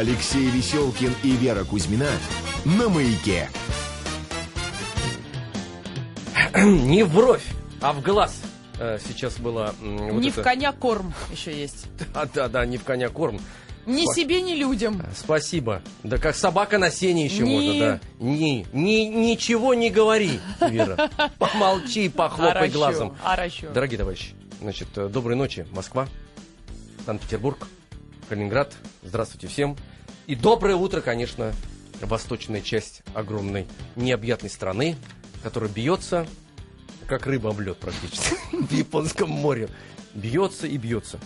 Алексей Веселкин и Вера Кузьмина на маяке. Не в бровь, а в глаз. Э, Сейчас было... м, вот не это- в коня корм еще есть. Да, да, да, не в коня корм. Ни Спа- себе, ни людям. Спасибо. Да как собака на сене еще Не. можно, да. Ни, ни, ничего не говори, Вера. Помолчи, похлопай Аращу, глазом. аращу. Дорогие товарищи, значит, э, доброй ночи, Москва, Санкт-Петербург, Калининград. Здравствуйте всем. И доброе утро, конечно, восточная часть огромной необъятной страны, которая бьется, как рыба об лед практически, в Японском море. Бьется и бьется.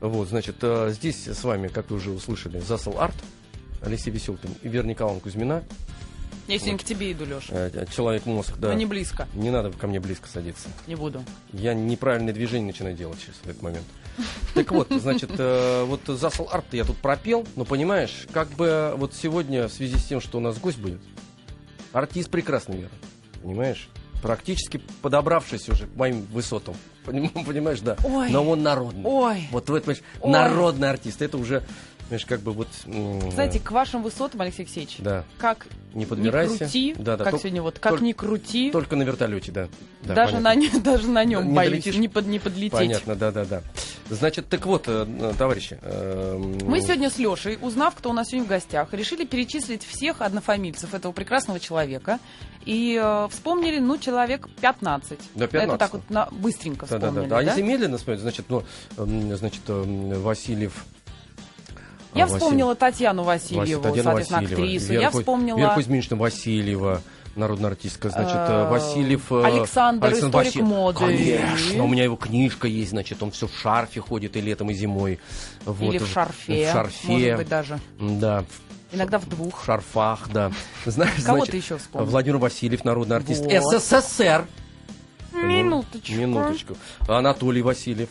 Вот, значит, э, здесь с вами, как вы уже услышали, Засал Арт, Алексей Веселкин и Вера Николаевна Кузьмина, Я сегодня к тебе иду, Леш. э, человек-мозг, да. Но не близко. Не надо ко мне близко садиться. Не буду. Я неправильное движение начинаю делать сейчас в этот момент. Так вот, значит, э, вот Засал Арт я тут пропел, но понимаешь, как бы вот сегодня в связи с тем, что у нас гость будет, артист прекрасный, Вера, понимаешь? Практически подобравшись уже к моим высотам. Поним- Понимаешь, да. Ой. Но он народный. Ой. Вот в этом, Ой. народный артист. Это уже, понимаешь, как бы вот... Знаете, к вашим высотам, Алексей Алексеевич, Да. как Не подбирайся. крути, Да, да, как тол- сегодня вот, как только- ни крути, Только на вертолете, да. Да, даже, понятно. на, нем- даже на нем Не боюсь долетишь? не, под, не подлететь. Понятно, да, да, да. Значит, так вот, э, э, товарищи. э, Мы сегодня с Лешей, узнав, кто у нас сегодня в гостях, решили перечислить всех однофамильцев этого прекрасного человека. И э, вспомнили, ну, человек 15. Да, 15. Это так вот на, быстренько Да, да, вспомнили, да. А да? если медленно смотреть, значит, ну, значит, эм, Васильев. Я Василь- вспомнила Татьяну Василь- Васильеву, Татьяна соответственно, Васильева, актрису. Вера Я вспомнила... Вера Кузьминична Васильева, народная артистка, значит, э, Э, Васильев... э, Александр, историк Василь- моды. Конечно, у меня его книжка есть, значит, он все в шарфе ходит и летом, и зимой. Вот, Или в шарфе, В шарфе, может быть, даже. да, Иногда в в двух. шарфах, да. Знаешь, Кого значит, ты еще вспомнил? Владимир Васильев, народный артист Вот. СССР. Минуточку. Минуточку. Анатолий Васильев,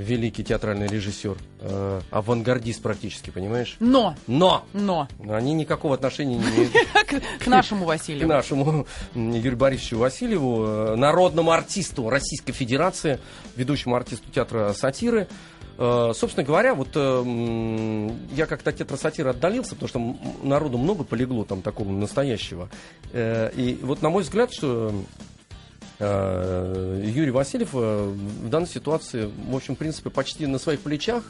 великий театральный режиссер, э, авангардист практически, понимаешь? Но, Но но, они никакого отношения не имеют к, к нашему к Василию. нашему Юрию Борисовичу Васильеву, э, народному артисту Российской Федерации, ведущему артисту театра сатиры. Э, Собственно говоря, вот э, я как-то от театра сатиры отдалился, потому что народу много полегло там такого настоящего. И вот на мой взгляд, что Юрий Васильев э, в данной ситуации, в общем, в принципе, почти на своих плечах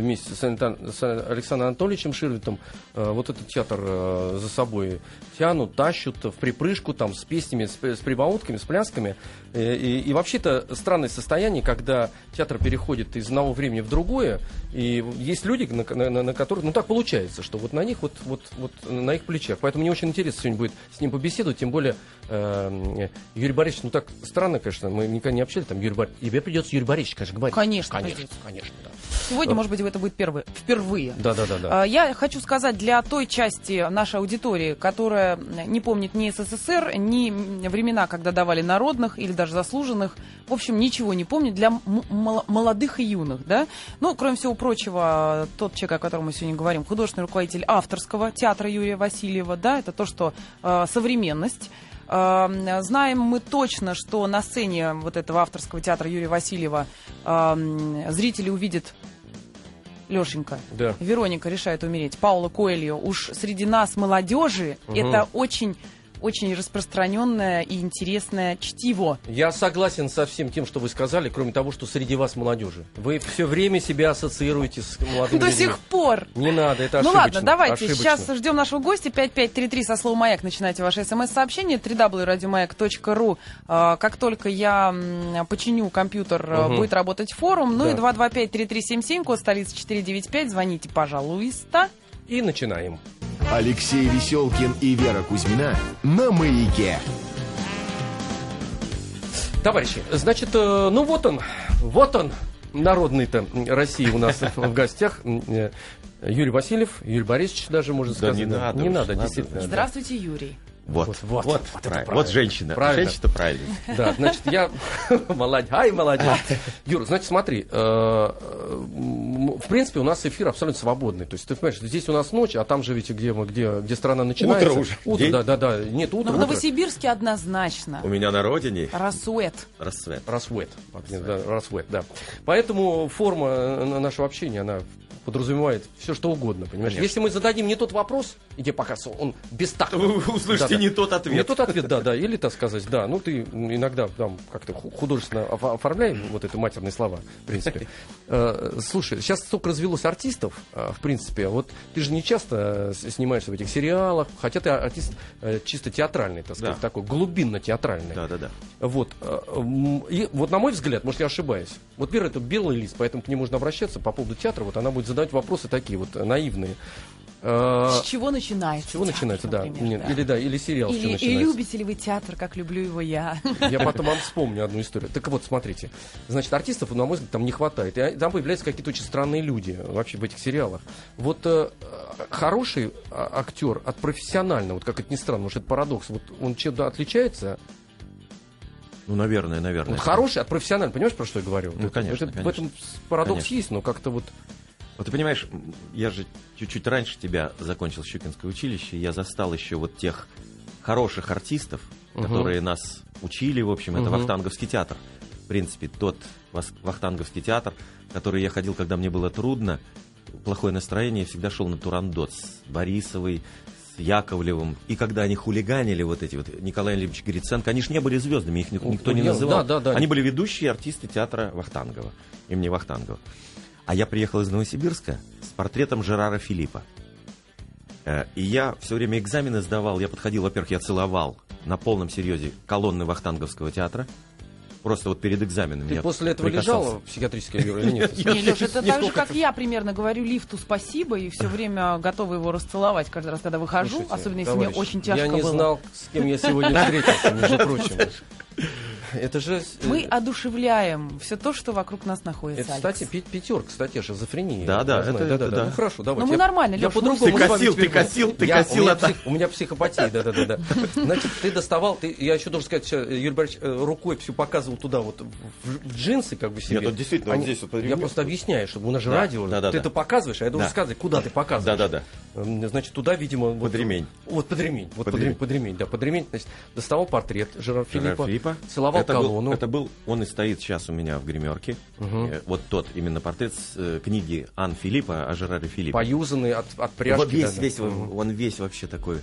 вместе с, Александром Анатольевичем Ширвитом э, вот этот театр э, за собой тянут, тащут в припрыжку там с песнями, с, с прибаутками, с плясками. Э, И, и вообще-то странное состояние, когда театр переходит из одного времени в другое, и есть люди, на, на- на которых, ну так получается, что вот на них, вот, вот, вот на их плечах. Поэтому мне очень интересно сегодня будет с ним побеседовать, тем более э, Юрий Борисович, ну так странно, конечно, мы никогда не общались, там Юрий Борисович, тебе придется Юрий Борисович, конечно, говорить. Конечно, конечно, придется. конечно, да. Сегодня, может быть, это будет первый, впервые. Да, да, да, да. Я хочу сказать для той части нашей аудитории, которая не помнит ни СССР, ни времена, когда давали народных или даже заслуженных, в общем, ничего не помнит для молодых и юных, да. Ну, кроме всего прочего, тот человек, о котором мы сегодня говорим, художественный руководитель авторского театра Юрия Васильева, да, это то, что э, современность. Э, Знаем мы точно, что на сцене вот этого авторского театра Юрия Васильева э, зрители увидят Лешенька, Да. Вероника решает умереть, Паула Коэльо, уж среди нас молодежи Мгм. это очень очень распространенное и интересное чтиво. Я согласен со всем тем, что вы сказали, кроме того, что среди вас молодежи. Вы все время себя ассоциируете с молодыми До людьми. сих пор. Не надо, это Ну ошибочно. ладно, давайте. ошибочно. Сейчас ждем нашего гостя. 5533 со словом «Маяк» начинайте ваше смс-сообщение. www.radiomayak.ru А, Как только я починю компьютер, Мгм. будет работать форум. Ну Да. и 225-3377, код столицы 495. Звоните, пожалуйста. И начинаем. Алексей Веселкин и Вера Кузьмина на маяке. Товарищи, значит, э, ну вот он, вот он, народный-то России у нас в гостях. Э, Юрий Васильев, Юрий Борисович даже, можно Да сказать. не надо Не уж, надо, надо. действительно. Здравствуйте, Юрий. Вот, Вот, вот, вот, вот, правильно. Вот женщина. Правильно. Женщина правильно. Да, значит, я... Молодец, ай, молодец. Юра, значит, смотри, в принципе, у нас эфир абсолютно свободный. То есть, ты понимаешь, здесь у нас ночь, а там же ведь где, мы, где, где страна начинается. Утро уже. Утро, День. да, да, да. Нет, утро, Но в. Новосибирске однозначно. У меня на родине Рассвет. рассвет. Рассвет. Да, рассвет, да. Поэтому форма э, нашего общения, она подразумевает все что угодно, понимаешь? Конечно. Если мы зададим не тот вопрос, и тебе покажется, он бестактный. Вы услышите Да-да. не тот ответ. Не тот ответ, да, да. Или, так сказать, да, ну ты иногда там как-то ху- художественно оформляй вот это матерные слова, в принципе. Э, Слушай, сейчас столько развелось артистов, э, в принципе. Вот ты же не часто э, снимаешься в этих сериалах, хотя ты артист чисто театральный, так сказать, Да. такой глубинно-театральный. Да, да, да. Вот. И вот на мой взгляд, может, я ошибаюсь. Вот Вера это белый лист, поэтому к ней можно обращаться по поводу театра. Вот она будет задавать вопросы такие вот наивные. С чего начинается? С чего театр, начинается, да. например, Нет, да. Или да, или сериал с чего Или, и начинается. любите ли вы театр, как люблю его я? Я потом вам вспомню одну историю. Так вот, смотрите. Значит, артистов, на мой взгляд, там не хватает. И там появляются какие-то очень странные люди вообще в этих сериалах. Вот э, хороший а, актер от профессионального, вот как это ни странно, может, это парадокс, вот он чем-то отличается. Ну, наверное, наверное. Вот хороший от профессионального, понимаешь, про что я говорю? Ну, Это- конечно, это- В конечно. этом парадокс Конечно. есть, но как-то вот... Вот ты понимаешь, я же чуть-чуть раньше тебя закончил Щукинское училище, я застал еще вот тех хороших артистов, Мгм. которые нас учили, в общем, это Мгм. Вахтанговский театр. В принципе, тот Вахтанговский театр, в который я ходил, когда мне было трудно, плохое настроение, я всегда шел на Турандот с Борисовой, с Яковлевым. И когда они хулиганили, вот эти вот, Николай Ильич Гриценко, они же не были звездами, их ни- никто не называл. да, да, да. Они были ведущие артисты театра Вахтангова, имени Вахтангова. А я приехал из Новосибирска с портретом Жерара Филиппа. Э, И я все время экзамены сдавал. Я подходил, во-первых, я целовал на полном серьезе колонны Вахтанговского театра. Просто вот перед экзаменом Ты я после этого лежала в психиатрической или нет? Не, Леша, это так же, как я примерно говорю лифту спасибо и все время готова его расцеловать каждый раз, когда выхожу, особенно если мне очень тяжко Я не было. знал, с кем я сегодня встретился, между прочим. Это же... э, Мы одушевляем все то, что вокруг нас находится. Это, Алекс. кстати, пятерка, кстати, шизофрения. Да, да, это- да, да, это да. Ну хорошо, давайте. мы Я- нормально, я по-другому Ты косил, ты косил, ты косил у меня, психопатия, да, да, да, да. Значит, ты доставал, ты, я еще должен сказать, Юрий Борисович э, рукой все показывал туда, вот в, в джинсы, как бы себе. Нет, действительно, вот здесь вот Я просто объясняю, чтобы у нас же Да, радио. да, да, ты да. это показываешь, а я должен Да. сказать, куда ты показываешь. Да-да-да. М, Значит, туда, видимо... вот- Под ремень. Вот под ремень. Вот Под под, ремень. под ремень, да, под ремень. Значит, доставал портрет Жерара Жерара Филиппа, целовал это колонну. Был, это был, он и стоит сейчас у меня в гримерке. Э, Вот тот именно портрет с э, книги Ан Филиппа о Жераре Филиппе. Поюзанный от, от пряжки. Вот весь, да, да. весь, Мгм. он весь вообще такой.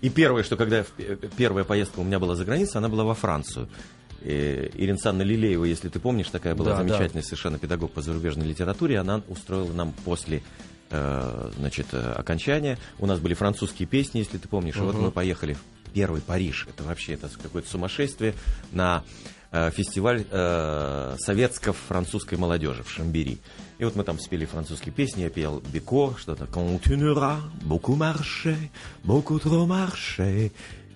И первое, что когда э, первая поездка у меня была за границей, она была во Францию. Ирина Санна Лилеева, если ты помнишь, такая была Да, замечательная совершенно педагог по зарубежной литературе, она устроила нам после значит, э, окончания. У нас были французские песни, если ты помнишь. И вот мы поехали в первый Париж. Это вообще это какое-то сумасшествие на э, фестиваль э, советско-французской молодежи в Шамбери. И вот мы там спели французские песни, я пел Бико, что-то «Continuera, beaucoup marché, beaucoup trop marché».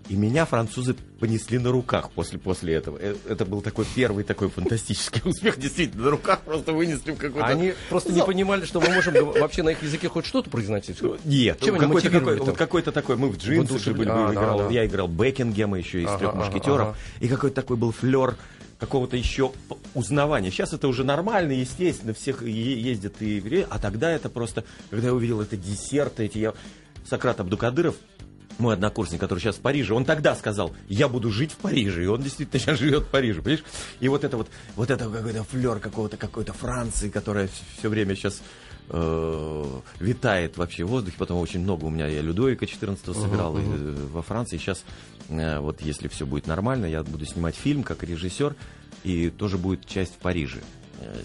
И меня французы понесли на руках после, после этого. Э, Это был такой первый такой фантастический успех. Действительно, на руках просто вынесли в какой-то... Они просто не понимали, что мы можем вообще на их языке хоть что-то произносить. Нет, Чем какой-то, какой, вот какой-то такой, мы в джинсах же были, А, да, играл, да. я играл Бекингема еще из Ага, трех мушкетеров, ага. и какой-то такой был флер какого-то еще узнавания. Сейчас это уже нормально, естественно, всех ездят и... А тогда это просто, когда я увидел это десерты, эти я... Сократ Абдукадыров, мой однокурсник, который сейчас в Париже, он тогда сказал, я буду жить в Париже, и он действительно сейчас живет в Париже, понимаешь? И вот это вот, вот это какой-то флер какого-то, какой-то Франции, которая все время сейчас э, витает вообще в воздухе, потом очень много у меня, я Людовика 14 сыграл и, э, во Франции, сейчас э, вот если все будет нормально, я буду снимать фильм как режиссер, и тоже будет часть в Париже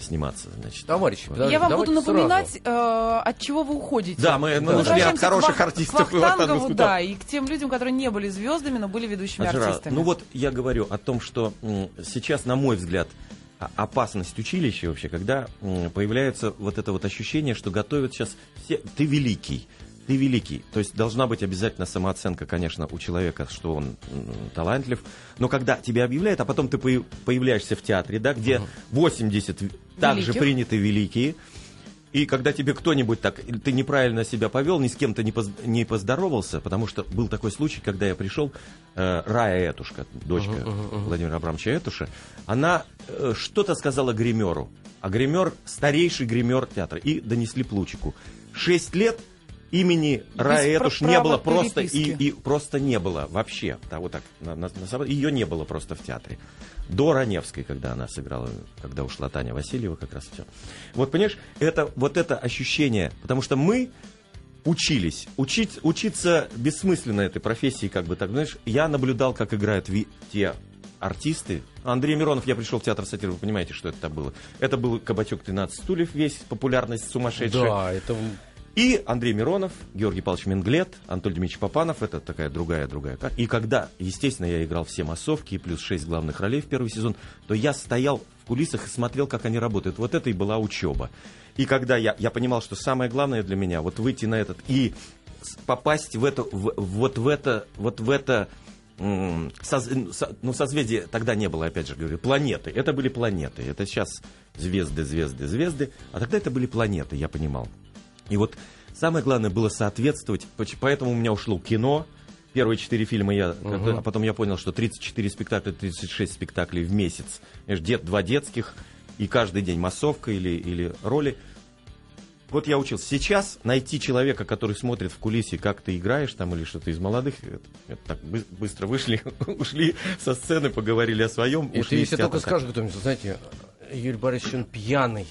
сниматься, значит. Товарищи, Вот. подожди, Я вам буду сразу. напоминать, э, от чего вы уходите. Да, мы, мы ушли от к хороших Вах- артистов к и Вахтангову, да, и к тем людям, которые не были звездами, но были ведущими Аджара, артистами. Ну вот я говорю о том, что сейчас, на мой взгляд, опасность училища вообще, когда появляется вот это вот ощущение, что готовят сейчас все... Ты великий, ты великий. То есть должна быть обязательно самооценка, конечно, у человека, что он талантлив. Но когда тебя объявляют, а потом ты появ- появляешься в театре, да, где 80 в- также Великих. приняты великие, и когда тебе кто-нибудь так, ты неправильно себя повел, ни с кем-то не, поз- не поздоровался, потому что был такой случай, когда я пришел, э, Рая Этушка, дочка Владимира Абрамовича Этуша, она э, что-то сказала гримеру, а гример старейший гример театра, и донесли Плучику. Шесть лет имени Раэтуш не было просто и, и просто не было вообще. Да, вот так, на- на- на ее не было просто в театре. До Раневской, когда она сыграла, когда ушла Таня Васильева, как раз все. Вот понимаешь, это вот это ощущение, потому что мы учились. Учить, учиться бессмысленно этой профессии, как бы так, знаешь, я наблюдал, как играют ви- те артисты. Андрей Миронов, я пришел в театр сатиры, вы понимаете, что это было. Это был Кабачок 13 стульев, весь популярность сумасшедшая. Да, это И Андрей Миронов, Георгий Павлович Менглет, Анатолий Дмитриевич Попанов, это такая другая-другая карта. И когда, естественно, я играл все массовки и плюс шесть главных ролей в первый сезон, то я стоял в кулисах и смотрел, как они работают. Вот это и была учеба. И когда я, я понимал, что самое главное для меня, вот выйти на этот и попасть в это, в- вот в это, вот в это, соз- со- ну, созвездие тогда не было, опять же говорю, планеты. Это были планеты. Это сейчас звезды, звезды, звезды. А тогда это были планеты, я понимал. И вот самое главное было соответствовать, поэтому у меня ушло кино. Первые четыре фильма я, когда- а потом я понял, что 34 спектакля, 36 спектаклей в месяц. Дет, два детских, и каждый день массовка или, или роли. Вот я учился. Сейчас найти человека, который смотрит в кулисе, как ты играешь там или что-то из молодых, это, это так бы- быстро вышли, ушли со сцены, поговорили о своем, И ты, ушли из если только скажешь кто-нибудь, знаете, Юрий Борисович, он пьяный.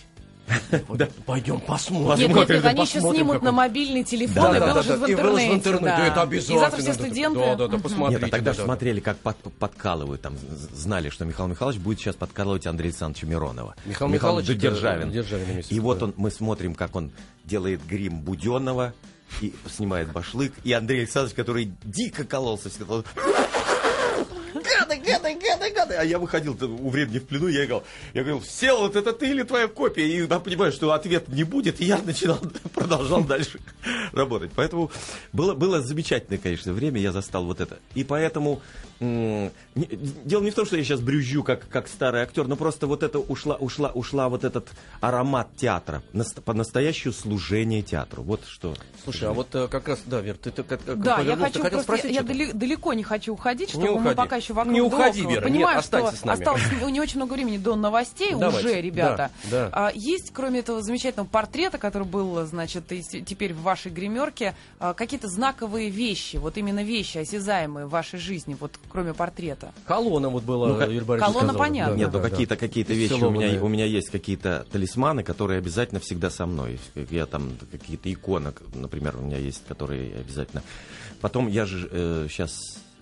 Вот Пойдем посмотрим. Нет, нет, нет, они еще снимут на мобильный телефон Да, и да, да, выложат да, в и выложат в интернете. да. это И обязательно. завтра все да, да, студенты... Да, да, да, посмотрите. Нет, а тогда да, же да. смотрели, как под- подкалывают, там знали, что Михаил Михайлович будет сейчас подкалывать Андрея Александровича Миронова. Михаил Михайлович, Державин. Державин И вот да. он, мы смотрим, как он делает грим Буденного и снимает башлык. И Андрей Александрович, который дико кололся, всегда, гады, гады, гады. А я выходил у времени в плену, я играл. Я говорил, сел, вот это ты или твоя копия? И я понимаю, что ответа не будет, и я начинал, продолжал дальше работать. Поэтому было, было замечательное, конечно, время, я застал вот это. И поэтому дело не в том, что я сейчас брюзжу как, как старый актер, но просто вот это ушла, ушла, ушла вот этот аромат театра, наст- по-настоящему служение театру. Вот что. Слушай, а вот э, как раз, да, Вер, ты, ты как, как Да, я хочу хотел просто, спросить я дали- далеко не хочу уходить, чтобы Не мы пока еще вокруг Не уходи. Вера, Понимаю, нет, что останься с нами. осталось не очень много времени до новостей Давайте. уже, ребята. Да, да. А, есть, кроме этого замечательного портрета, который был, значит, и теперь в вашей гримерке, а, какие-то знаковые вещи, вот именно вещи осязаемые в вашей жизни, вот кроме портрета? Колонна вот была, Ну, Юрий Борисович колонна сказал. понятно. Нет, ну да, да. какие-то какие-то вещи у меня, у меня есть какие-то талисманы, которые обязательно всегда со мной. Я там какие-то иконы, например, у меня есть, которые обязательно. Потом я же сейчас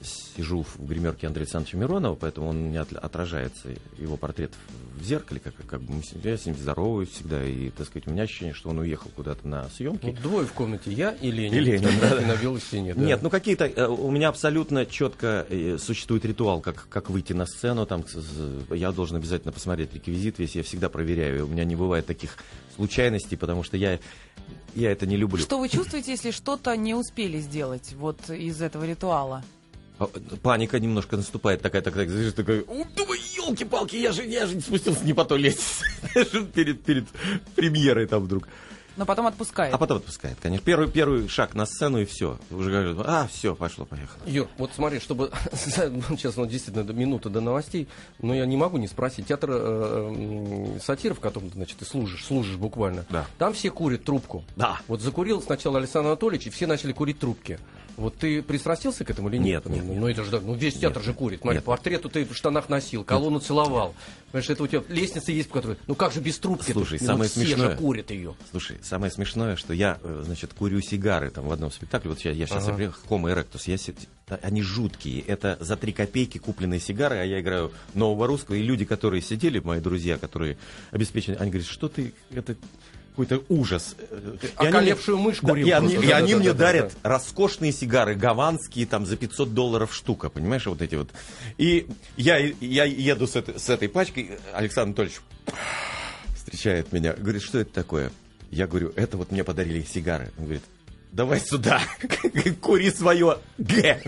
сижу в гримерке Андрея Александровича Миронова, поэтому он отля- отражается, его портрет в зеркале, как, как бы мы с ним- я с ним здороваюсь всегда, и, так сказать, у меня ощущение, что он уехал куда-то на съемки. Ну, двое в комнате, я и Ленин. И Ленин, да. на белой стене. да. Нет, ну какие-то э, у меня абсолютно четко э, существует ритуал, как, как выйти на сцену. Там, я должен обязательно посмотреть реквизит весь, я всегда проверяю. У меня не бывает таких случайностей, потому что я, я это не люблю. Что вы чувствуете, если что-то не успели сделать вот из этого ритуала? А, Паника немножко наступает, такая, такая, такая, «У, думаю, елки-палки, я же, я же спустился не по той лестнице перед, перед премьерой там вдруг. Но потом отпускает. А потом отпускает, конечно. Первый, первый шаг на сцену и все. Уже говорят, а, все, пошло, поехало. Юр, вот смотри, чтобы сейчас ну, действительно до минуты до новостей, но я не могу не спросить. Театр э, м, сатиры, в котором ты, значит, ты служишь, служишь буквально. Да. Там все курят трубку. Да. Вот закурил сначала Александр Анатольевич, и все начали курить трубки. Вот ты пристрастился к этому или нет? Нет, нет, ну, нет. ну, это же, ну весь театр же курит. Смотри, Нет. портрету ты в штанах носил, колонну целовал. Понимаешь, это у тебя лестница есть, по которой... Ну как же без трубки? Слушай, Ну, самое все смешное- же курят ее. Слушай, самое смешное, что я, э, значит, курю сигары там в одном спектакле. Вот я, я сейчас Ага. Homo erectus. Я, они жуткие. Это за три копейки купленные сигары, а я играю нового русского. И люди, которые сидели, мои друзья, которые обеспечены, они говорят, что ты, это какой-то ужас. Околевшую мышь Да, курил и они, просто. и Да, они да, мне да, да, дарят роскошные сигары, гаванские, там, за 500 долларов штука, понимаешь, вот эти вот. И я, я еду с этой, с этой пачкой, Александр Анатольевич встречает меня, говорит, что это такое? Я говорю, это вот мне подарили сигары. Он говорит, давай сюда, кури свое Г.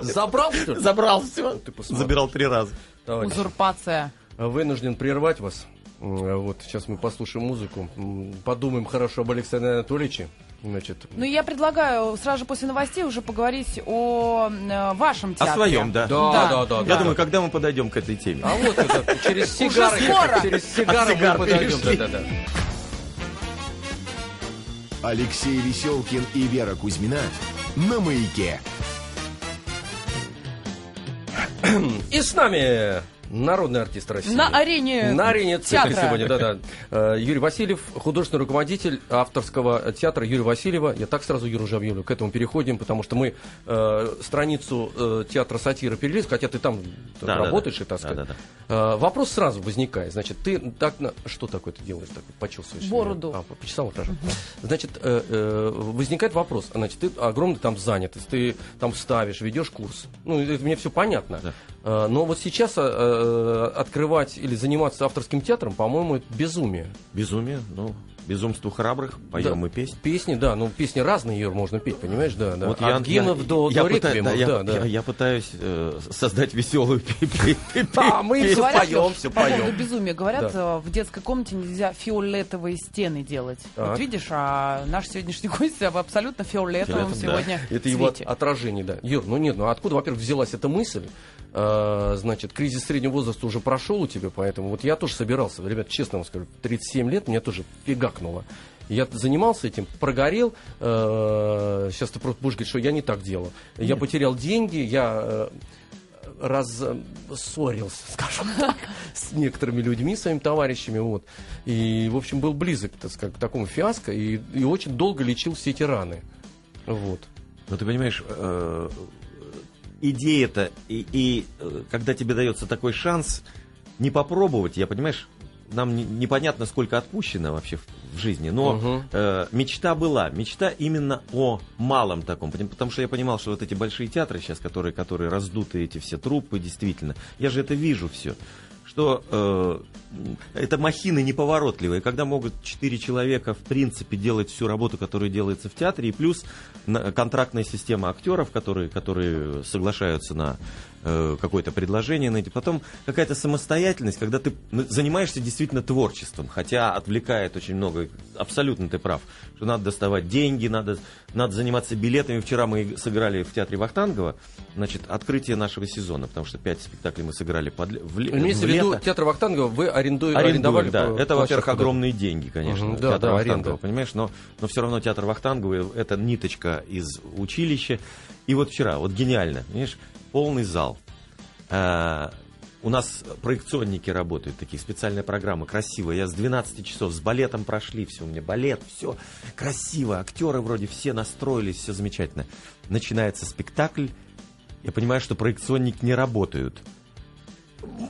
Забрал, что ли? Забрал все. посмотри. Забирал три раза. Узурпация. Вынужден прервать вас. М, Вот сейчас мы послушаем музыку, подумаем хорошо об Александре Анатольевиче. Значит, Ну, я предлагаю сразу же после новостей уже поговорить о э, вашем О театре. своем, да. да, Да. да, да, Я да. думаю, когда мы подойдем к этой теме. А вот это, через сигары, через сигары мы подойдем. Да, да, да. Алексей Веселкин и Вера Кузьмина на маяке. И с нами народный артист России. На арене На арене цирка театра. сегодня, да-да. Э, Юрий Васильев, художественный руководитель авторского театра Юрия Васильева. Я так сразу Юру же объявлю, к этому переходим, потому что мы э, страницу э, театра сатира перелез, хотя ты там Да, работаешь да, и так да, сказать. да, да. Э, вопрос сразу возникает. Значит, ты так на... Что такое ты делаешь? Так, почувствуешь? Бороду. А, почесал, хорошо. Значит, э, э, возникает вопрос. Значит, ты огромный там занятость, ты там ставишь, ведешь курс. Ну, это мне все понятно. Да. Э, Но вот сейчас э, э, открывать или заниматься авторским театром, по-моему, это безумие. Безумие, ну, безумство храбрых, поем мы песнь. Песни, да, ну песни разные, ее можно петь, понимаешь, да, да. Вот От гимнов до, я до пыта- реквиемов, да, я, да, да. я- я пытаюсь э, создать веселую Да, мы Говорят, поем, Лёш, всё по поем. безумия. Говорят, Да. в детской комнате нельзя фиолетовые стены делать. Вот видишь, а наш сегодняшний гость в абсолютно фиолетовом сегодня Это его отражение, да. Юр, ну нет, ну откуда, во-первых, взялась эта мысль? Э, значит, кризис среднего возраста уже прошел у тебя, поэтому вот я тоже собирался, ребят, честно вам скажу, 37 лет, мне тоже фигакнуло. Я занимался этим, прогорел. э, сейчас ты просто будешь говорить, что я не так делал. Я потерял деньги, я э, рассорился, скажем так, с некоторыми людьми, своими товарищами, вот. И, в общем, был близок, так сказать, к такому фиаско, и, и очень долго лечил все эти раны. Вот. Но ты понимаешь, э, идея-то, и, и, э, когда тебе дается такой шанс не попробовать, я понимаешь, нам не- непонятно, сколько отпущено вообще в, в жизни, но Мгм. э, мечта была, мечта именно о малом таком, потому что я понимал, что вот эти большие театры сейчас, которые, которые раздуты, эти все трупы, действительно, я же это вижу все, что э, это махины неповоротливые, когда могут четыре человека в принципе делать всю работу, которая делается в театре, и плюс на- контрактная система актеров, которые, которые соглашаются на э, какое-то предложение, на эти. потом какая-то самостоятельность, когда ты н- занимаешься действительно творчеством, хотя отвлекает очень много, абсолютно ты прав, что надо доставать деньги, надо, надо заниматься билетами. Вчера мы сыграли в театре Вахтангова, значит, открытие нашего сезона, потому что пять спектаклей мы сыграли под, в, в в виду, лето. театр Вахтангова вы арендуете, арендовали да. Это, во-первых, огромные деньги, конечно. Мгм, да, театр да, Вахтангова, аренда. понимаешь, но, но все равно театр Вахтангова это ниточка из училища. И вот вчера, вот гениально, понимаешь, полный зал. А, у нас проекционники работают, такие специальные программы, красивые. Я с 12 часов с балетом прошли, все, у меня балет, все красиво. Актеры вроде все настроились, все замечательно. Начинается спектакль, я понимаю, что проекционник не работают.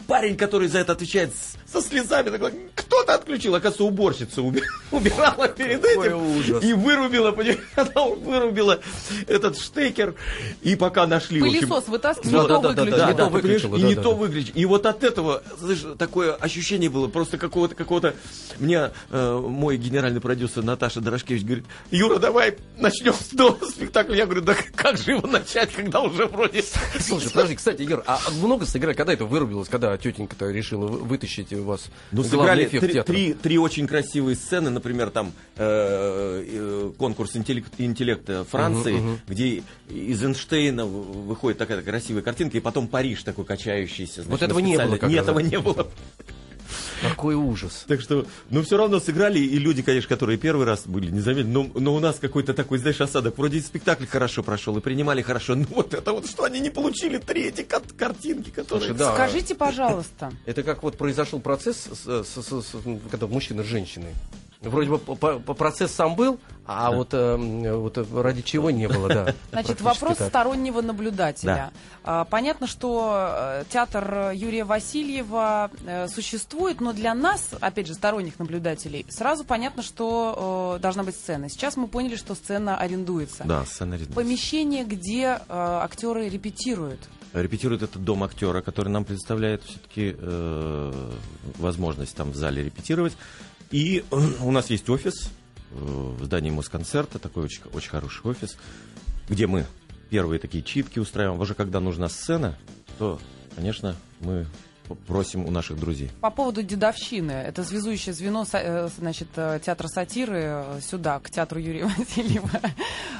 Парень, который за это отвечает, с- со слезами такой, кто-то отключил, оказывается, уборщица уби- убирала перед Какой этим ужас. и вырубила, понимаешь, она вырубила этот штекер, и пока нашли... Пылесос вытаскивал, Да, не да, то да, да, выключил. не то выключила, и не то выключил. И вот от этого, знаешь, такое ощущение было, просто какого-то, какого-то... Мне э, мой генеральный продюсер Наташа Дорошкевич говорит, Юра, давай начнем снова спектакль. Я говорю, да как же его начать, когда уже вроде... Слушай, подожди, кстати, Юр, а много сыграли, когда это вырубилось, когда тетенька-то решила вы- вытащить у вас Ну, сыграли три, три, три очень красивые сцены, например, там э, э, конкурс интеллект- интеллекта Франции, где из Эйнштейна выходит такая красивая картинка, и потом Париж такой качающийся. значит, этого на не было Нет, этого не было. Какой ужас. Так что, ну, все равно сыграли, и люди, конечно, которые первый раз были, не заметили, но, но у нас какой-то такой, знаешь, осадок. Вроде и спектакль хорошо прошел, и принимали хорошо, но вот это вот, что они не получили три эти кар- картинки, которые... Слушай, да. Скажите, пожалуйста, Это как вот произошел процесс, с- с- с- с- когда мужчина с женщиной. Вроде бы по- по- по- процесс сам был, а вот, э, вот э, ради чего не было, да. Значит, вопрос так. стороннего наблюдателя. А, Понятно, что э, театр Юрия Васильева э, существует, но для нас, опять же, сторонних наблюдателей, сразу понятно, что э, должна быть сцена. Сейчас мы поняли, что сцена арендуется. Да, сценарий. Помещение, где э, актеры репетируют. Репетирует этот дом актера, который нам предоставляет все-таки возможность там в зале репетировать. И э, у нас есть офис э, в здании Москонцерта, такой очень, очень хороший офис, где мы первые такие читки устраиваем. Уже когда нужна сцена, то, конечно, мы просим у наших друзей. По поводу дедовщины. Это связующее звено э, значит, э, театра сатиры э, сюда, к театру Юрия Васильева.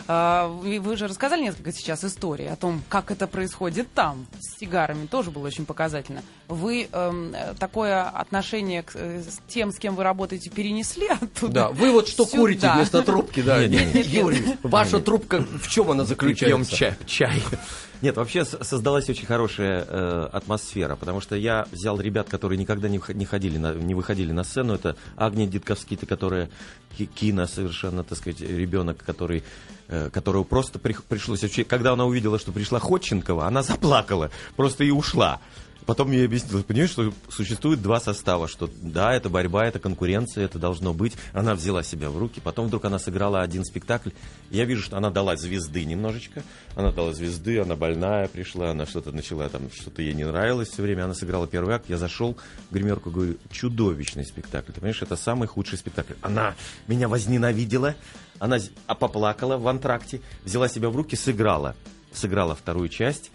А, Вы же рассказали несколько сейчас историй о том, как это происходит там, с сигарами. Тоже было очень показательно. Вы эм, такое отношение к э, с тем, с кем вы работаете, перенесли оттуда? Да, вы вот что сюда? курите вместо трубки, да. Юрий, ваша трубка в чем она Пьем заключается? чай, чай. Нет, вообще создалась очень хорошая э, атмосфера, потому что я взял ребят, которые никогда не, не, ходили на, не выходили на сцену. Это Агния Дитковскита, которая ки- кино совершенно, так сказать, ребенок, который, э, которого просто при- пришлось... вообще- Когда она увидела, что пришла Ходченкова, она заплакала, просто и ушла. Потом мне объяснила, понимаешь, что существует два состава, что да, это борьба, это конкуренция, это должно быть. Она взяла себя в руки, потом вдруг она сыграла один спектакль. Я вижу, что она дала звезды немножечко. Она дала звезды, она больная пришла, она что-то начала там, что-то ей не нравилось все время. Она сыграла первый акт, я зашел в гримерку, говорю, чудовищный спектакль. Ты понимаешь, это самый худший спектакль. Она меня возненавидела, она а поплакала в антракте, взяла себя в руки, сыграла. Сыграла вторую часть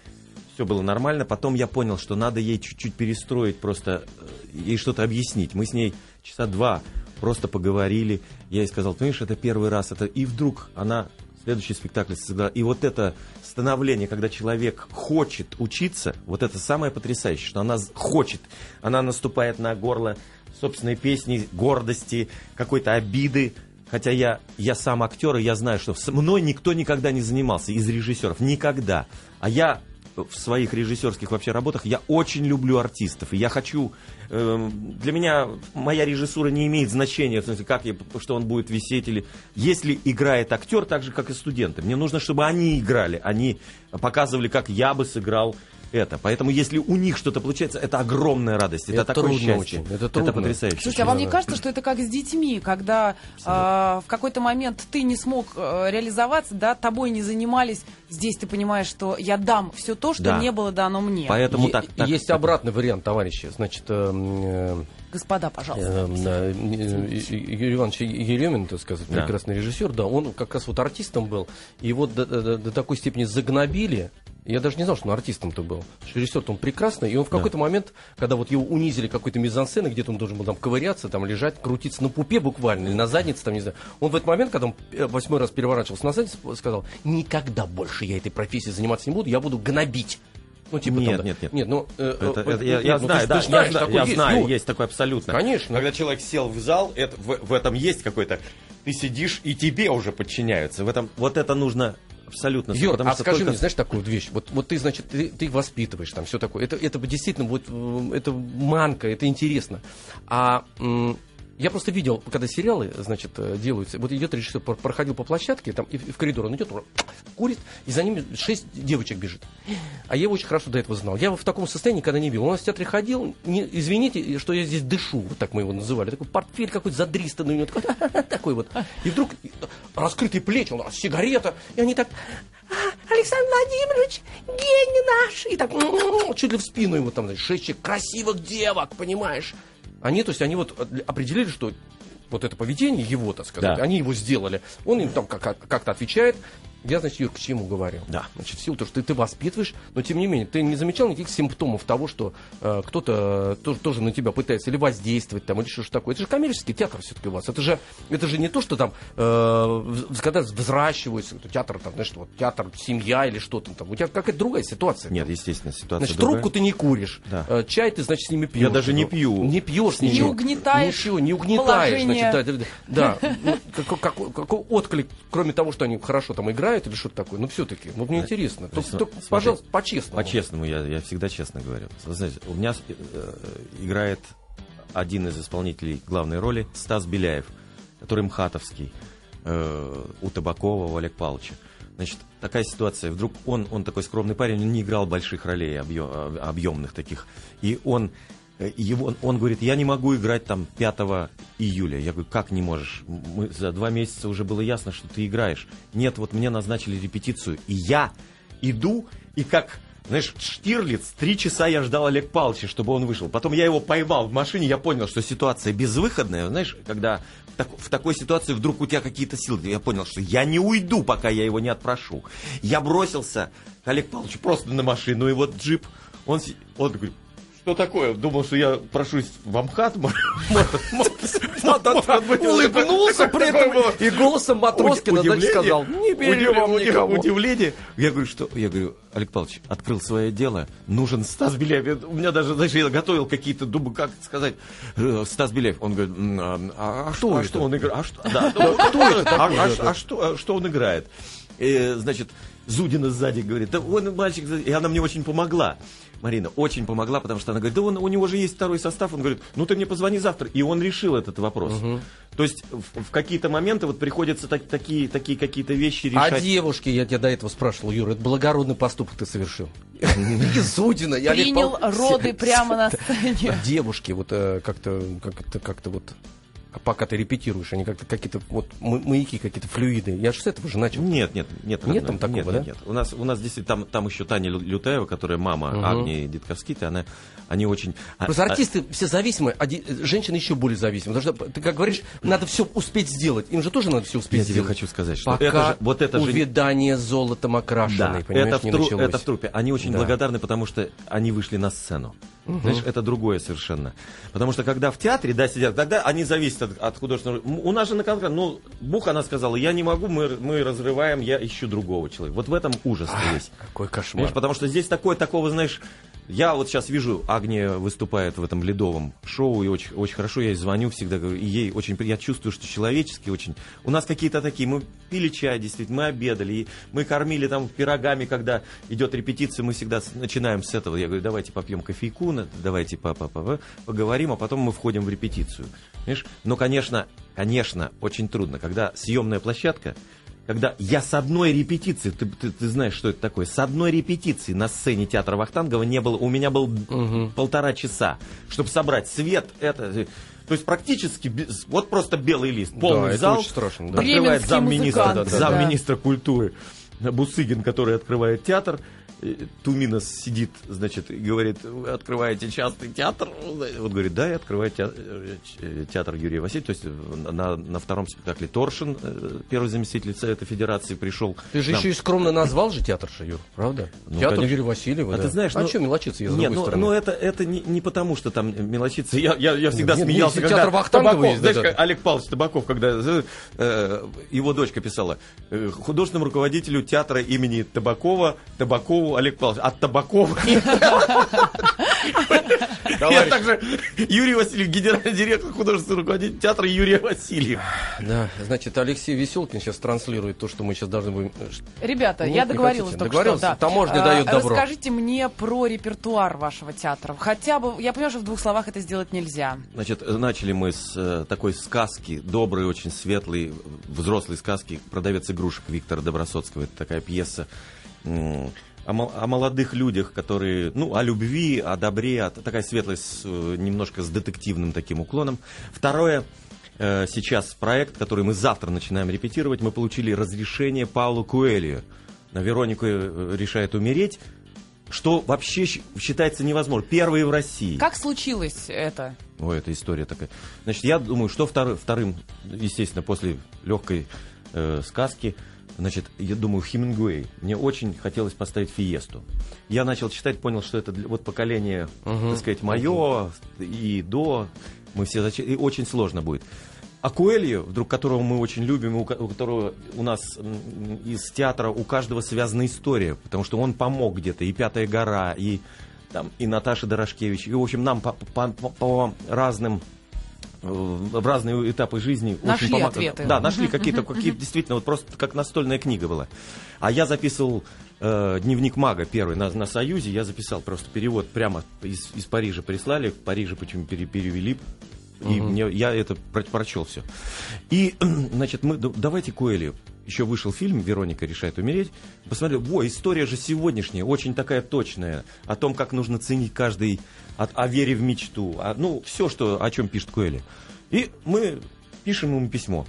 все было нормально. Потом я понял, что надо ей чуть-чуть перестроить, просто э, ей что-то объяснить. Мы с ней часа два просто поговорили. Я ей сказал, понимаешь, это первый раз. Это... И вдруг она следующий спектакль сыграла. И вот это становление, когда человек хочет учиться, вот это самое потрясающее, что она хочет. Она наступает на горло собственной песни, гордости, какой-то обиды. Хотя я, я сам актер, и я знаю, что с мной никто никогда не занимался из режиссеров. Никогда. А я в своих режиссерских вообще работах я очень люблю артистов. И я хочу... эм, для меня моя режиссура не имеет значения, в смысле, как я, что он будет висеть или... Если играет актер так же, как и студенты, мне нужно, чтобы они играли. Они показывали, как я бы сыграл это. Поэтому, если у них что-то получается, это огромная радость. Это, Это такое трудно счастье. очень, это трудно. потрясающе. Слушайте, а вам не кажется, что это как с детьми, когда а, в какой-то момент ты не смог э, реализоваться, да, тобой не занимались, здесь ты понимаешь, что я дам все то, что Да. не было дано мне. Поэтому Е- так, так- Есть так- обратный вариант, товарищи. Значит, эм, э, Господа, пожалуйста. Эм, э, Юрий Иванович Еремин, так сказать, прекрасный режиссер, да, он как раз вот артистом был, и вот до такой степени загнобили, я даже не знал, что он артистом-то был. Что режиссер-то он прекрасный, и он в какой-то момент, когда вот его унизили какой-то мизансцены, где-то он должен был там ковыряться, там лежать, крутиться на пупе буквально, или на заднице, там, не знаю. Он в этот момент, когда он э, восьмой раз переворачивался на заднице, сказал, никогда больше я этой профессией заниматься не буду, я буду гнобить. Ну, типа, Нет, там, да. нет, нет. Нет, ну, э, Это- э, это я, нет, я ну, знаю, ты- да, ты знаешь, я, я есть. знаю, Ну, есть такое абсолютно. Конечно. Когда человек сел в зал, это, в, в этом есть какой-то... Ты сидишь, и тебе уже подчиняются. В этом, вот это нужно абсолютно... Юр, а что скажи только- мне, знаешь, такую вещь? Вот, вот ты, значит, ты, ты их воспитываешь, там все такое. Это, это действительно вот, э, это манка, это интересно. А м, я просто видел, когда сериалы, значит, э, делаются, вот идет режиссер, пр- проходил по площадке, там, и в, коридор он идет, курит, и за ним шесть девочек бежит. А я его очень хорошо до этого знал. Я его в таком состоянии никогда не видел. Он в театре ходил, не, извините, что я здесь дышу, вот так мы его называли. Такой портфель какой-то задристанный у него, такой, такой вот. И вдруг раскрытые плечи, он, сигарета, и они так, «А, Александр Владимирович, гений наш! И так, м-м-м, чуть ли в спину ему там, значит, шесть красивых девок, понимаешь? Они, то есть, они вот определили, что вот это поведение его, так сказать, Да. они его сделали. Он им там как- как-то отвечает. Я, значит, Юр, к чему говорю? Да. Значит, в силу того, что ты, ты воспитываешь, но тем не менее, ты не замечал никаких симптомов того, что э, кто-то тоже, тоже на тебя пытается или воздействовать там, или что-то такое. Это же коммерческий театр все-таки у вас. Это же, это же не то, что там, э, когда взращивается это театр, там, знаешь, вот, театр, семья или что-то там. У тебя какая-то другая ситуация. Нет, естественно, ситуация Значит, другая. трубку ты не куришь, Да. э, чай ты, значит, с ними пьешь. Я даже не пью. Не пьешь Не ничего. угнетаешь Ничего, не угнетаешь. положение. Значит, да, да, да. Ну, какой, какой- какой отклик, кроме того, что они хорошо там играют или что-то такое, ну все-таки, вот мне интересно. Только, Смотри, только, пожалуйста, по-честному. По-честному, я, я всегда честно говорю. Вы знаете, у меня э, играет один из исполнителей главной роли Стас Беляев, который мхатовский, э, у Табакова, у Олег Павловича. Значит, такая ситуация. Вдруг он, он такой скромный парень, он не играл больших ролей, объем- объемных таких. И он, э, его, он говорит, я не могу играть там 5 июля. Я говорю, как не можешь? Мы, за два месяца уже было ясно, что ты играешь. Нет, вот мне назначили репетицию. И я иду, и как знаешь, Штирлиц, три часа я ждал Олег Павловича, чтобы он вышел. Потом я его поймал в машине, я понял, что ситуация безвыходная. Знаешь, когда так- в такой ситуации вдруг у тебя какие-то силы, я понял, что я не уйду, пока я его не отпрошу. Я бросился к Олегу Павловичу просто на машину, и вот джип, он, он говорит, что такое? Думал, что я прошусь в Амхат. Улыбнулся при этом и голосом Матроскина, значит, сказал, не берем. Удивление. Я говорю, что? Я говорю, Олег Павлович, открыл свое дело, нужен Стас Беляев. У меня даже, знаешь, я готовил какие-то, думаю, как сказать, э, Стас Беляев. Он говорит, «М, а, а что, а что он играет? А что? А, а- а а он играет? Значит, Зудина сзади говорит, да он мальчик, и она мне очень помогла. Марина очень помогла, потому что она говорит, да он, у него же есть второй состав. Он говорит, ну ты мне позвони завтра. И он решил этот вопрос. То есть в, в какие-то моменты вот приходится так- такие, такие какие-то вещи А решать. девушки, я тебя до этого спрашивал, Юра, это благородный поступок ты совершил. И Зудина, и Олег Принял роды прямо на сцене. Девушки, вот э, как-то, как-то, как-то вот, пока ты репетируешь, они как-то какие-то вот маяки, какие-то флюиды. Я же с этого же начал. Нет, нет, нет. Нет там такого, нет, да? нет. У нас, у нас действительно, там, там еще Таня Лю- Лютаева, которая мама Мгм. Агнии Дитковскиты, она, они очень... а- Просто а- артисты все зависимы, а де- женщины еще более зависимы. Потому что, ты как говоришь, надо все успеть сделать. Им же тоже надо все успеть Я сделать. хочу сказать, что Пока это же, вот это же... увядание золотом окрашенной, Да, понимаешь, это в, не тру- это в трупе. Они очень Да. благодарны, потому что они вышли на сцену. Знаешь, это другое совершенно. Потому что когда в театре, да, сидят, тогда они зависят от, от художественного... У нас же на конкретно, ну, Бух, она сказала, я не могу, мы, мы разрываем, я ищу другого человека. Вот в этом ужас есть. Какой кошмар. Понимаешь, потому что здесь такое, такого, знаешь, я вот сейчас вижу, Агния выступает в этом ледовом шоу, и очень, очень хорошо, я ей звоню всегда, говорю, и ей очень, я чувствую, что человечески очень, у нас какие-то такие, мы пили чай, действительно, мы обедали, и мы кормили там пирогами, когда идет репетиция, мы всегда начинаем с этого, я говорю, давайте попьем кофейку, давайте по- по- по- поговорим, а потом мы входим в репетицию, понимаешь? Но, конечно, конечно, очень трудно, когда съемная площадка, когда я с одной репетиции, ты, ты, ты знаешь, что это такое, с одной репетиции на сцене театра Вахтангова не было, у меня был полтора часа, чтобы собрать свет, это, то есть практически, без- вот просто белый лист, полный это зал, очень страшно, да. открывает замминистра, музыканты, да. замминистра культуры Бусыгин, который открывает театр, э, Туминос сидит, значит, и говорит, вы открываете частный театр? Он говорит, да, я открываю театр, театр Юрия Васильева. То есть э, на, на втором спектакле Торшин, э, первый заместитель Совета Федерации, пришел. Ты же нам. еще и скромно назвал же театр Юр, правда? Ну, театр конечно. Юрия Васильева, А да. ты знаешь, а ну, что мелочиться я с Нет, ну, стороны? ну, это, это не, не потому, что там мелочиться. Я, я, я всегда Нет, смеялся, если когда Табаков, есть, да, знаешь, да. как Олег Павлович Табаков, когда э, э, его дочка писала, э, художественному руководителю театра имени Табакова, Олег Павлович, от Табакова. Я также Юрий Васильев, генеральный директор художественного руководителя театра Юрия Васильева. Да, значит, Алексей Веселкин сейчас транслирует то, что мы сейчас должны будем... э, Ребята, Нет, я договорилась только Договорился? что. Да. Таможня А, дает добро. Расскажите мне про репертуар вашего театра. Хотя бы, я понимаю, что в двух словах это сделать нельзя. Значит, начали мы с э, такой сказки, доброй, очень светлой, взрослой сказки «Продавец игрушек» Виктора Добросоцкого. Это такая пьеса о, мол- о молодых людях, которые, ну, о любви, о добре, о- такая светлая, с, э, немножко с детективным таким уклоном. Второе, э, сейчас проект, который мы завтра начинаем репетировать, мы получили разрешение Паулу Куэлью. На Веронику э, решает умереть, что вообще считается невозможным. Первые в России. Как случилось это? Ой, это история такая. Значит, я думаю, что втор- вторым, естественно, после легкой э, сказки, значит, я думаю, Хемингуэй. Мне очень хотелось поставить Фиесту. Я начал читать, понял, что это для- вот поколение, так сказать, мое и до. Мы все зач- и очень сложно будет. А Куэльо, вдруг которого мы очень любим, у ко- у которого у нас из театра у каждого связана история, потому что он помог где-то, и Пятая гора, и там, и Наташа Дорошкевич, и, в общем, нам по, по- по- по разным в разные этапы жизни Нашли очень помог- ответы. Да, нашли какие-то, какие действительно, вот просто как настольная книга была. А я записывал э, дневник мага первый на, на Союзе, я записал просто перевод прямо из, из Парижа прислали, в Париже почему пере- перевели. И мне, я это про- прочел все. И, значит, мы, давайте Коэлю. Еще вышел фильм «Вероника решает умереть». Посмотрел, во, история же сегодняшняя, очень такая точная. О том, как нужно ценить каждый, о, о вере в мечту. о- ну, все, что, о чем пишет Коэли. И мы пишем ему письмо.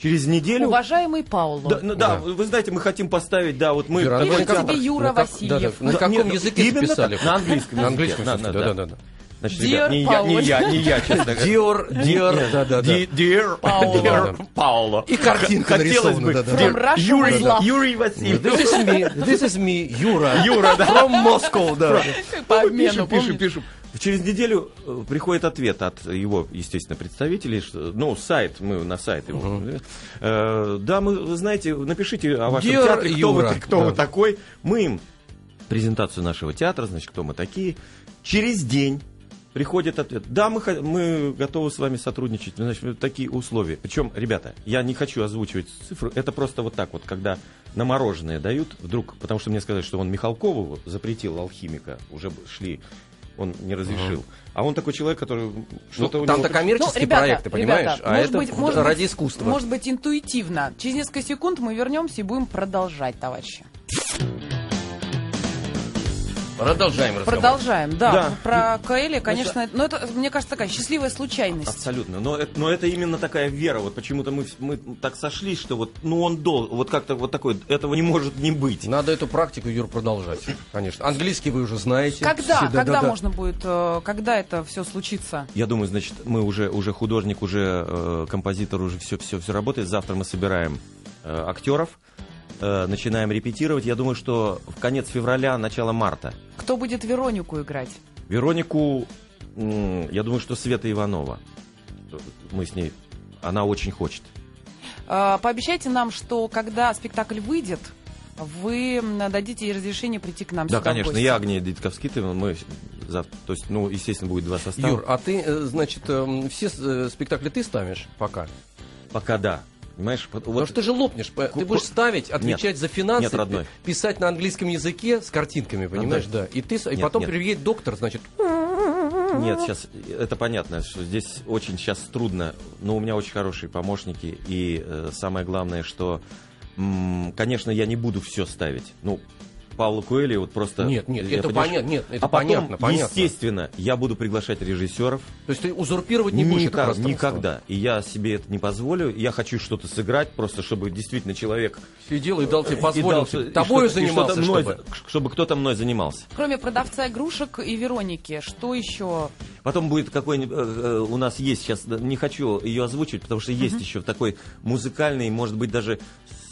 Через неделю... Уважаемый Пауло. Да, ну, да, Да. вы знаете, мы хотим поставить, да, вот мы... Пишет на тебе Юра на Васильев. да, да. На каком нет, языке писали? на английском На английском да, да, да, да. Да, да. Значит, Dear ребят, не я, не я, не я, честно говоря. Диор, Диор, да-да-да. Ди- Dear Пауло. Dear Пауло. И картинка Хотелось бы. Russia Юрий. Юрий Васильевич. This is me, this is me, Юра. Юра, да. From Moscow, да. По обмену, пишем, пишем, пишем. Через неделю э, приходит ответ от его, естественно, представителей. Что, ну, сайт, мы на сайт его. Э, да, мы, вы знаете, напишите о вашем Dear театре, кто, Юра. вы, кто Да. вы такой. Мы им презентацию нашего театра, значит, кто мы такие. Через день приходит ответ. Да, мы, мы готовы с вами сотрудничать. Значит, такие условия. Причем, ребята, я не хочу озвучивать цифру. Это просто вот так вот, когда на мороженое дают, вдруг, потому что мне сказали, что он Михалкову запретил алхимика, уже шли, он не разрешил. А он такой человек, который Ну, что-то у там-то него... коммерческие Ну, ребята, проекты, понимаешь? ребята, а может это быть, может ради искусства. Может быть, интуитивно. Через несколько секунд мы вернемся и будем продолжать, товарищи. Продолжаем разговор. Продолжаем, да. Да. Про Каэли, конечно, ну это, мне кажется, такая счастливая случайность. Абсолютно. Но это, но это именно такая вера. Вот почему-то мы, мы так сошлись, что вот, ну он дол, вот как-то вот такой, этого не может не быть. Надо эту практику, Юр, продолжать. Конечно. Английский вы уже знаете. Когда, Все, когда да-да-да. можно будет, э, когда это все случится? Я думаю, значит, мы уже, уже художник, уже э, композитор, уже все, все, все работает. Завтра мы собираем э, актеров, э, начинаем репетировать. Я думаю, что в конец февраля, начало марта. Кто будет Веронику играть? Веронику, я думаю, что Света Иванова. Мы с ней, она очень хочет. Э, Пообещайте нам, что когда спектакль выйдет, вы дадите ей разрешение прийти к нам Да, сюда в конечно, гости. я Агния Дитковскитова, мы завтра, то есть, ну, естественно, будет два состава. Юр, а ты, э, значит, эм, все э, спектакли ты ставишь пока? Пока да. Понимаешь, вот- Потому что ты же лопнешь. Ты Ку- будешь ставить, отвечать за финансы, Нет, родной. пи- писать на английском языке с картинками, понимаешь, да. И ты, с- и Нет, потом нет. приедет доктор, значит, Нет, сейчас это понятно, что здесь очень сейчас трудно, но у меня очень хорошие помощники, и э, самое главное, что, м, конечно, я не буду все ставить. Ну, Пауло Куэли вот просто... Нет, нет, я это понятно, нет, это а потом, понятно, понятно. естественно, я буду приглашать режиссеров. то есть ты узурпировать не будешь Никак- никогда. И я себе это не позволю. Я хочу что-то сыграть, просто чтобы действительно человек... Сидел и дал тебе и позволил, дал, тобою что- занимался, мной- чтобы... чтобы кто-то мной занимался. Кроме продавца игрушек и Вероники, что еще? Потом будет какой-нибудь... э, э, у нас есть сейчас... Не хочу ее озвучивать, потому что есть еще такой музыкальный, может быть, даже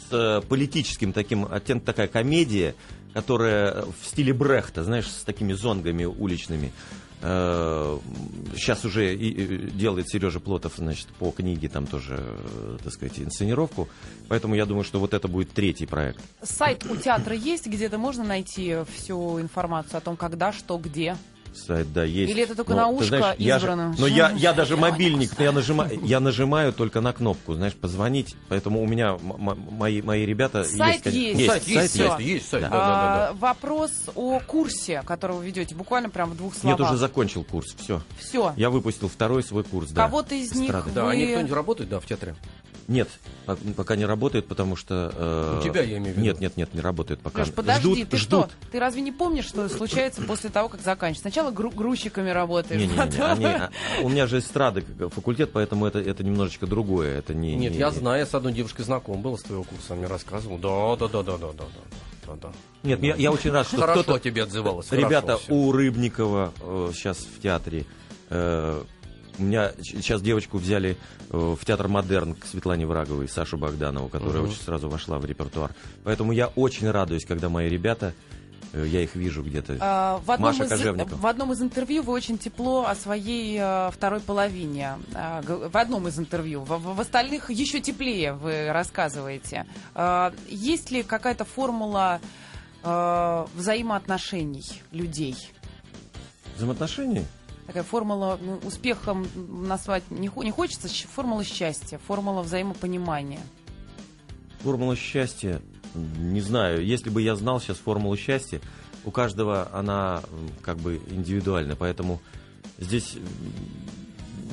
с э, политическим таким оттенком, такая комедия, которая в стиле Брехта, знаешь, с такими зонгами уличными. Сейчас уже и делает Сережа Плотов, значит, по книге там тоже, э, так сказать, инсценировку. Поэтому я думаю, что вот это будет третий проект. Сайт у театра есть, где-то можно найти всю информацию о том, когда, что, где? Сайт, да, есть. Или это только Но, на ушко я же- избрано? Но я, я даже мобильник, я нажимаю, я нажимаю только на кнопку, знаешь, позвонить. Поэтому у меня мои, мои ребята Сайт конечно. есть. Сайт есть, сайт есть, сайт, да, Да. да, да, А, Вопрос о курсе, который вы ведете, буквально прям в двух Нет, словах. уже закончил курс, все. Все. Я выпустил второй свой курс, да. Кого-то из них Эстрады. да. Да, вы... они кто-нибудь работает, да, в театре? Нет, по- пока не работает, потому что... э, У тебя, я имею в виду. Нет, нет, нет, не работает пока. Леш, подожди, ждут, ты ждут. что? Ты разве не помнишь, что случается после того, как заканчиваешь? сначала гру- грузчиками работаешь. Не, не, не, потом... не, они, а, у меня же эстрады факультет, поэтому это, это немножечко другое. Это не, Нет, не, я знаю, я с одной девушкой знаком был с твоего курса, мне рассказывал. Да, да, да, да, да, да, да. да. Нет, я, я очень рад, что Хорошо кто-то... тебе отзывалось. Ребята, все. у Рыбникова э, сейчас в театре э, у меня сейчас девочку взяли э, в театр Модерн к Светлане Враговой, Сашу Богданову, которая угу. очень сразу вошла в репертуар. Поэтому я очень радуюсь, когда мои ребята я их вижу где-то. А, В одном, Маша из, Кожевников. в одном из интервью вы очень тепло о своей э, второй половине. А, В одном из интервью. В, в- остальных еще теплее вы рассказываете. А, Есть ли какая-то формула э, взаимоотношений людей? Взаимоотношения? Такая формула ну, успехом назвать не, не хочется, формула счастья, формула взаимопонимания. Формула счастья, не знаю. Если бы я знал сейчас формулу счастья, у каждого она как бы индивидуальна, поэтому здесь,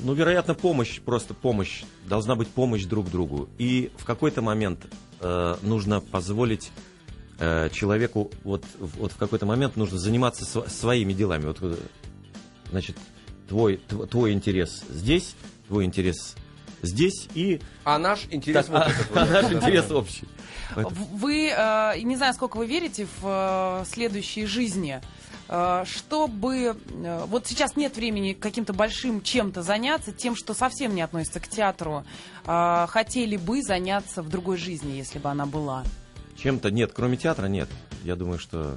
ну, вероятно, помощь, просто помощь, должна быть помощь друг другу. И в какой-то момент э, нужно позволить э, человеку, вот, вот в какой-то момент нужно заниматься св- своими делами. Вот, э, значит, твой, тв- твой интерес здесь, твой интерес здесь, и А наш интерес так, вот а- этот вот. а наш интерес общий. Вы, э, не знаю, сколько вы верите в э, следующие жизни, э, чтобы... э, Вот сейчас нет времени каким-то большим чем-то заняться, тем, что совсем не относится к театру. Хотели бы заняться в другой жизни, если бы она была. Чем-то нет, кроме театра нет. Я думаю, что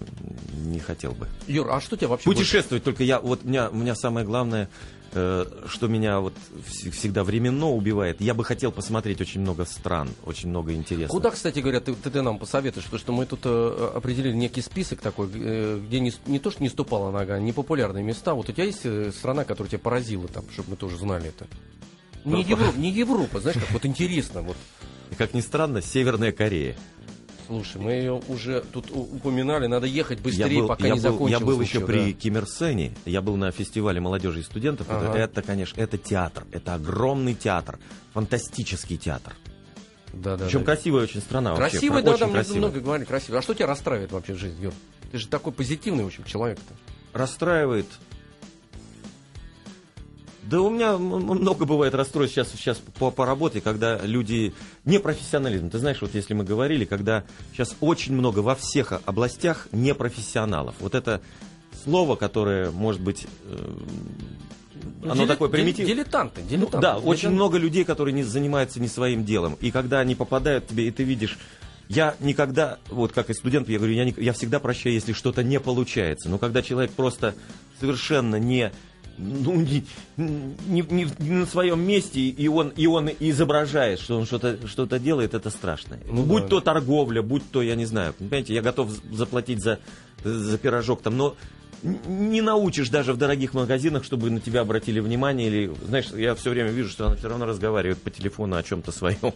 не хотел бы. Юр, а что тебя вообще... больше- Путешествовать только я, вот у меня, у меня самое главное, э, что меня вот вс- всегда временно убивает. Я бы хотел посмотреть очень много стран, очень много интересного. Куда, кстати говоря, ты, ты, ты нам посоветуешь, потому что мы тут э, определили некий список такой, э, где не, не то, что не ступала нога, а непопулярные места. Вот у тебя есть э, страна, которая тебя поразила там, чтобы мы тоже знали это? Не, Евро- не Европа, знаешь, как вот интересно. Вот. И, Как ни странно, Северная Корея. Слушай, мы ее уже тут упоминали, надо ехать Я быстрее, был, пока я не был, закончилось я был еще при да. Ким Ир Сене, я был на фестивале молодежи и студентов. Это- Ага. Это, конечно, это театр, это огромный театр, фантастический театр. Да, да, Причем да. красивая очень страна вообще, Красивый, про- да, да, очень мы красивая. много говорили, красивый. А что тебя расстраивает вообще в жизни, Юр? Ты же такой позитивный, в общем, человек-то. расстраивает. Да у меня много бывает расстройств сейчас, сейчас по, по работе, когда люди... Непрофессионализм. Ты знаешь, вот если мы говорили, когда сейчас очень много во всех областях непрофессионалов. Вот это слово, которое, может быть, э, оно Дили- такое примитивное. Дилетанты, Ну, дилетанты. да, очень Дилетанты. много людей, которые не занимаются не своим делом. И когда они попадают тебе, и ты видишь, я никогда, вот как и студент, я говорю, я, не- я всегда прощаю, если что-то не получается. Но когда человек просто совершенно не, ну, не, не- не- не на своем месте, и он, и он изображает, что он что-то что делает, это страшно. Ну будь да. то торговля, будь то, я не знаю, понимаете, я готов заплатить за, за пирожок там, но не научишь даже в дорогих магазинах, чтобы на тебя обратили внимание. Или, знаешь, я все время вижу, что она все равно разговаривает по телефону о чем-то своем.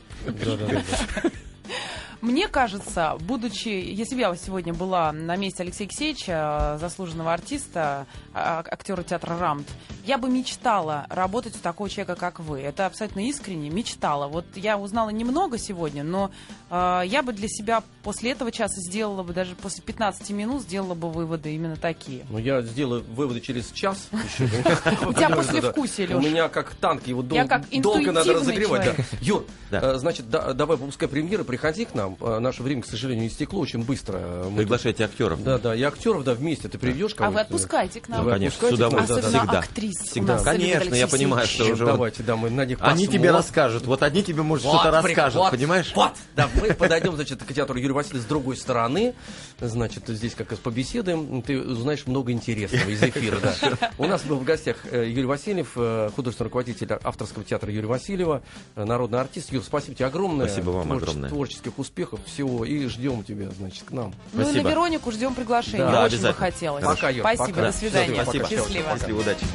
Мне кажется, будучи, если бы я сегодня была на месте Алексея Алексеевича, э, заслуженного артиста, а- актера театра «Рамт», я бы мечтала работать у такого человека, как вы. Это абсолютно искренне, мечтала. Вот я узнала немного сегодня, но э, я бы для себя после этого часа сделала бы, даже после 15 минут, сделала бы выводы именно такие. Ну, я сделаю выводы через час. У тебя послевкусие, У Лёш. меня как танк, его долго надо разогревать. Юр, э, значит, да- давай выпускай премьеры, приходи к нам. Э, Наше время, к сожалению, истекло очень быстро. Мы Приглашайте актеров. Да, да, и актеров, да, вместе ты приведешь А вы отпускайте к нам. Конечно, с удовольствием. Особенно актрис. У Всегда. Конечно, я понимаю, что уже вот- Давайте, да, мы на них Они тебе расскажут. Вот одни тебе, может, что-то расскажут, понимаешь? Вот, да, мы подойдем, значит, к театру Юрия Васильева с другой стороны. Значит, здесь как раз побеседуем. Ты узнаешь много интересного из эфира, да. У нас был в гостях э, Юрий Васильев, э, художественный руководитель авторского театра Юрия Васильева, э, народный артист. Юр, спасибо тебе огромное. Спасибо вам Творче- огромное. Творческих успехов, всего. И ждем тебя, значит, к нам. Ну и Спасибо. на Веронику ждем приглашения. Да, Очень бы хотелось. Пока, Юр, Спасибо, пока. до свидания. Спасибо. Счастливо. Счастливо, удачи.